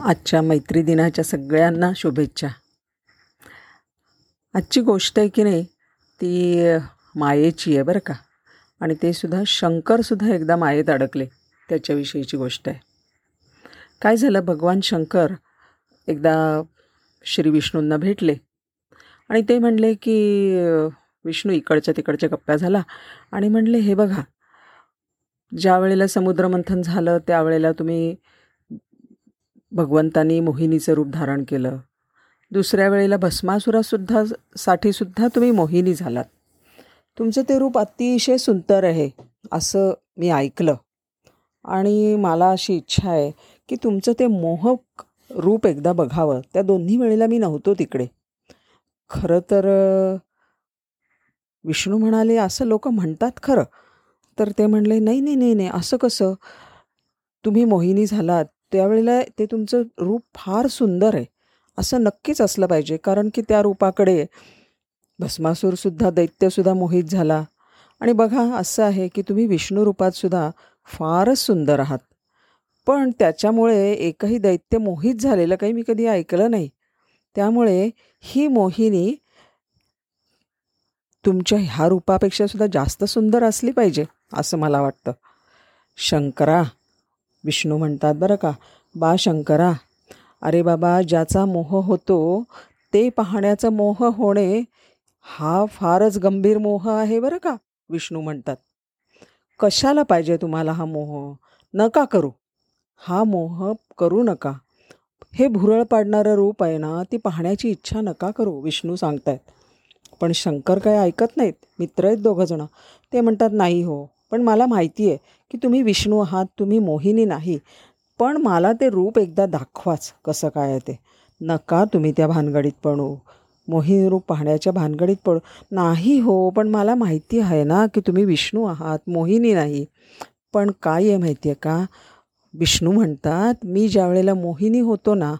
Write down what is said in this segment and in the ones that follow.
आजच्या मैत्री दिनाच्या सगळ्यांना शुभेच्छा. आजची गोष्ट आहे की नाही ती मायेची आहे बरं का. आणि ते सुद्धा शंकरसुद्धा एकदा मायेत अडकले त्याच्याविषयीची गोष्ट आहे. काय झालं भगवान शंकर एकदा श्री विष्णूंना भेटले आणि ते म्हणले की विष्णू इकडच्या तिकडच्या गप्प्या झाला. आणि म्हणले हे बघा ज्या वेळेला समुद्रमंथन झालं त्यावेळेला तुम्ही भगवंतानी मोहिनीचं रूप धारण केलं. दुसऱ्या वेळेला भस्मासुरासुद्धा साठीसुद्धा तुम्ही मोहिनी झालात. तुमचं ते रूप अतिशय सुंदर आहे असं मी ऐकलं. आणि मला अशी इच्छा आहे की तुमचं ते मोहक रूप एकदा बघावं. त्या दोन्ही वेळेला मी नव्हतो तिकडे. खरं तर विष्णू म्हणाले असं लोक म्हणतात खरं. तर ते म्हणले नाही नाही नाही नाही असं कसं? तुम्ही मोहिनी झालात त्यावेळेला ते तुमचं रूप फार सुंदर आहे. असं नक्कीच असलं पाहिजे. कारण की त्या रूपाकडे भस्मासूरसुद्धा दैत्यसुद्धा मोहित झाला. आणि बघा असं आहे की तुम्ही विष्णू रूपातसुद्धा फारच सुंदर आहात. पण त्याच्यामुळे एकही दैत्य मोहित झालेलं काही मी कधी ऐकलं नाही. त्यामुळे ही मोहिनी तुमच्या ह्या रूपापेक्षा सुद्धा जास्त सुंदर असली पाहिजे असं मला वाटतं. शंकरा विष्णू म्हणतात बरं का? बा शंकरा. अरे बाबा ज्याचा मोह होतो ते पाहण्याचा मोह होणे हा फारच गंभीर मोह आहे बरं का? विष्णू म्हणतात. कशाला पाहिजे तुम्हाला हा मोह? नका करू. हा मोह करू नका. हे भुरळ पाडणारं रूप आहे ना ती पाहण्याची इच्छा नका करू विष्णू सांगतायत. पण शंकर काय ऐकत नाहीत? मित्र आहेत दोघंजणं ते म्हणतात नाही हो. पण मला माहिती आहे की तुम्ही विष्णू आहात तुम्ही मोहिनी नाही. पण मला ते रूप एकदा दाखवाच कसं काय आहे ते. नका तुम्ही त्या भानगडीत पडू. मोहिनी रूप पाहण्याच्या भानगडीत पडू. नाही हो पण मला माहिती आहे ना की तुम्ही विष्णू आहात मोहिनी नाही. पण काय आहे माहिती आहे का? विष्णू म्हणतात मी ज्या वेळेला मोहिनी होतो ना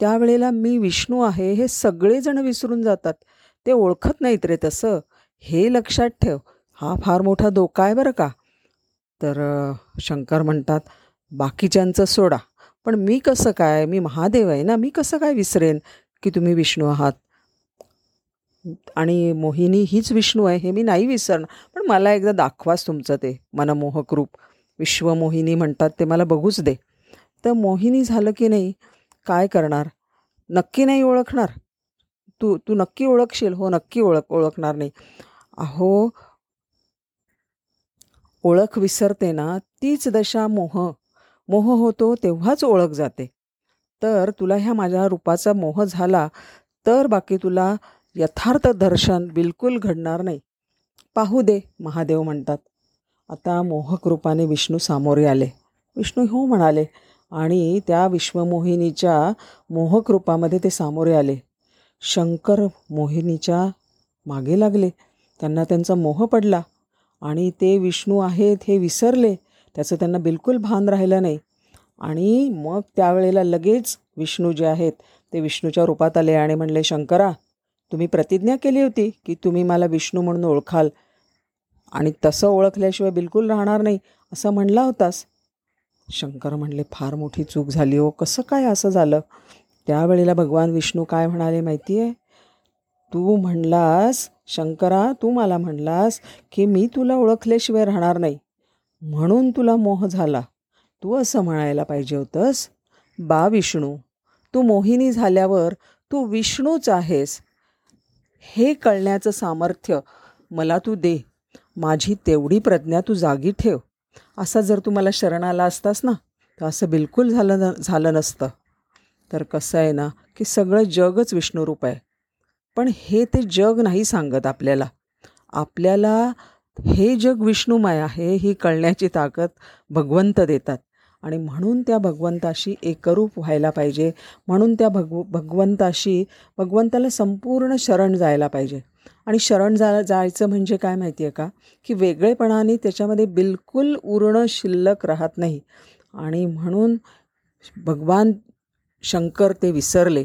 त्यावेळेला मी विष्णू आहे हे सगळेजण विसरून जातात. ते ओळखत नाहीत रे तसं. हे लक्षात ठेव. हा फार मोठा धोका आहे बरं का. तर शंकर म्हणतात बाकीच्यांचं सोडा. पण मी कसं काय मी महादेव आहे ना मी कसं काय विसरेन की तुम्ही विष्णू आहात? आणि मोहिनी हीच विष्णू आहे हे मी नाही विसरणार. पण मला एकदा दाखवाच तुमचं ते मनमोहक रूप. विश्वमोहिनी म्हणतात ते मला बघूच दे. तर मोहिनी झालं की नाही काय करणार? नक्की नाही ओळखणार? तू तू नक्की ओळखशील? हो नक्की ओळख ओळखणार नाही. अहो ओळख विसरते ना तीच दशा मोह. मोह होतो तेव्हाच ओळख जाते. तर तुला ह्या माझ्या रूपाचा मोह झाला तर बाकी तुला यथार्थ दर्शन बिलकुल घडणार नाही. पाहू दे महादेव म्हणतात. आता मोहक रूपाने विष्णू सामोरे आले. विष्णू हो म्हणाले आणि त्या विश्वमोहिनीच्या मोहक रूपामध्ये ते सामोरे आले. शंकर मोहिनीच्या मागे लागले. त्यांना त्यांचा मोह पडला. आणि ते विष्णू आहेत हे विसरले त्याचं त्यांना बिलकुल भान राहिलं नाही. आणि मग त्यावेळेला लगेच विष्णू जे आहेत ते विष्णूच्या रूपात आले आणि म्हणले शंकरा तुम्ही प्रतिज्ञा केली होती की तुम्ही मला विष्णू म्हणून ओळखाल आणि तसं ओळखल्याशिवाय बिलकुल राहणार नाही असं म्हणला होतास? शंकर म्हणले फार मोठी चूक झाली हो कसं काय असं झालं? त्यावेळेला भगवान विष्णू काय म्हणाले माहिती आहे तू म्हणलास शंकरा तू मला म्हणलास की मी तुला ओळखल्याशिवाय राहणार नाही. म्हणून तुला मोह झाला. तू असं म्हणायला पाहिजे होतंस बा विष्णू तू मोहिनी झाल्यावर तू विष्णूच आहेस. हे कळण्याचं सामर्थ्य मला तू दे. माझी तेवढी प्रज्ञा तू जागी ठेव. असा जर तू मला शरण आला असतास ना तर असं बिलकुल झालं न झालं नसतं. तर कसं आहे ना की सगळं जगच विष्णुरूप आहे. पण हे ते जग नाही सांगत आपल्याला. आपल्याला हे जग विष्णुमय आहे ही कळण्याची ताकद भगवंत देतात. आणि म्हणून त्या भगवंताशी एकरूप व्हायला पाहिजे. म्हणून त्या भगव भगवंताशी भगवंताला संपूर्ण शरण जायला पाहिजे. आणि शरण जा जायचं म्हणजे काय माहिती आहे का? की वेगळेपणाने त्याच्यामध्ये बिलकुल उरणं शिल्लक राहत नाही. आणि म्हणून भगवान शंकर ते विसरले.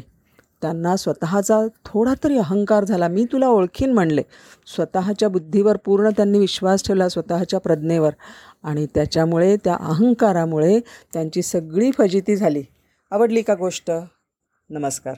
त्यांना स्वतःचा थोडा तरी अहंकार झाला. मी तुला ओळखीन म्हणले. स्वतःच्या बुद्धीवर पूर्ण त्यांनी विश्वास ठेवला स्वतःच्या प्रज्ञेवर. आणि त्याच्यामुळे त्या अहंकारामुळे त्यांची सगळी फजिती झाली. आवडली का गोष्ट? नमस्कार.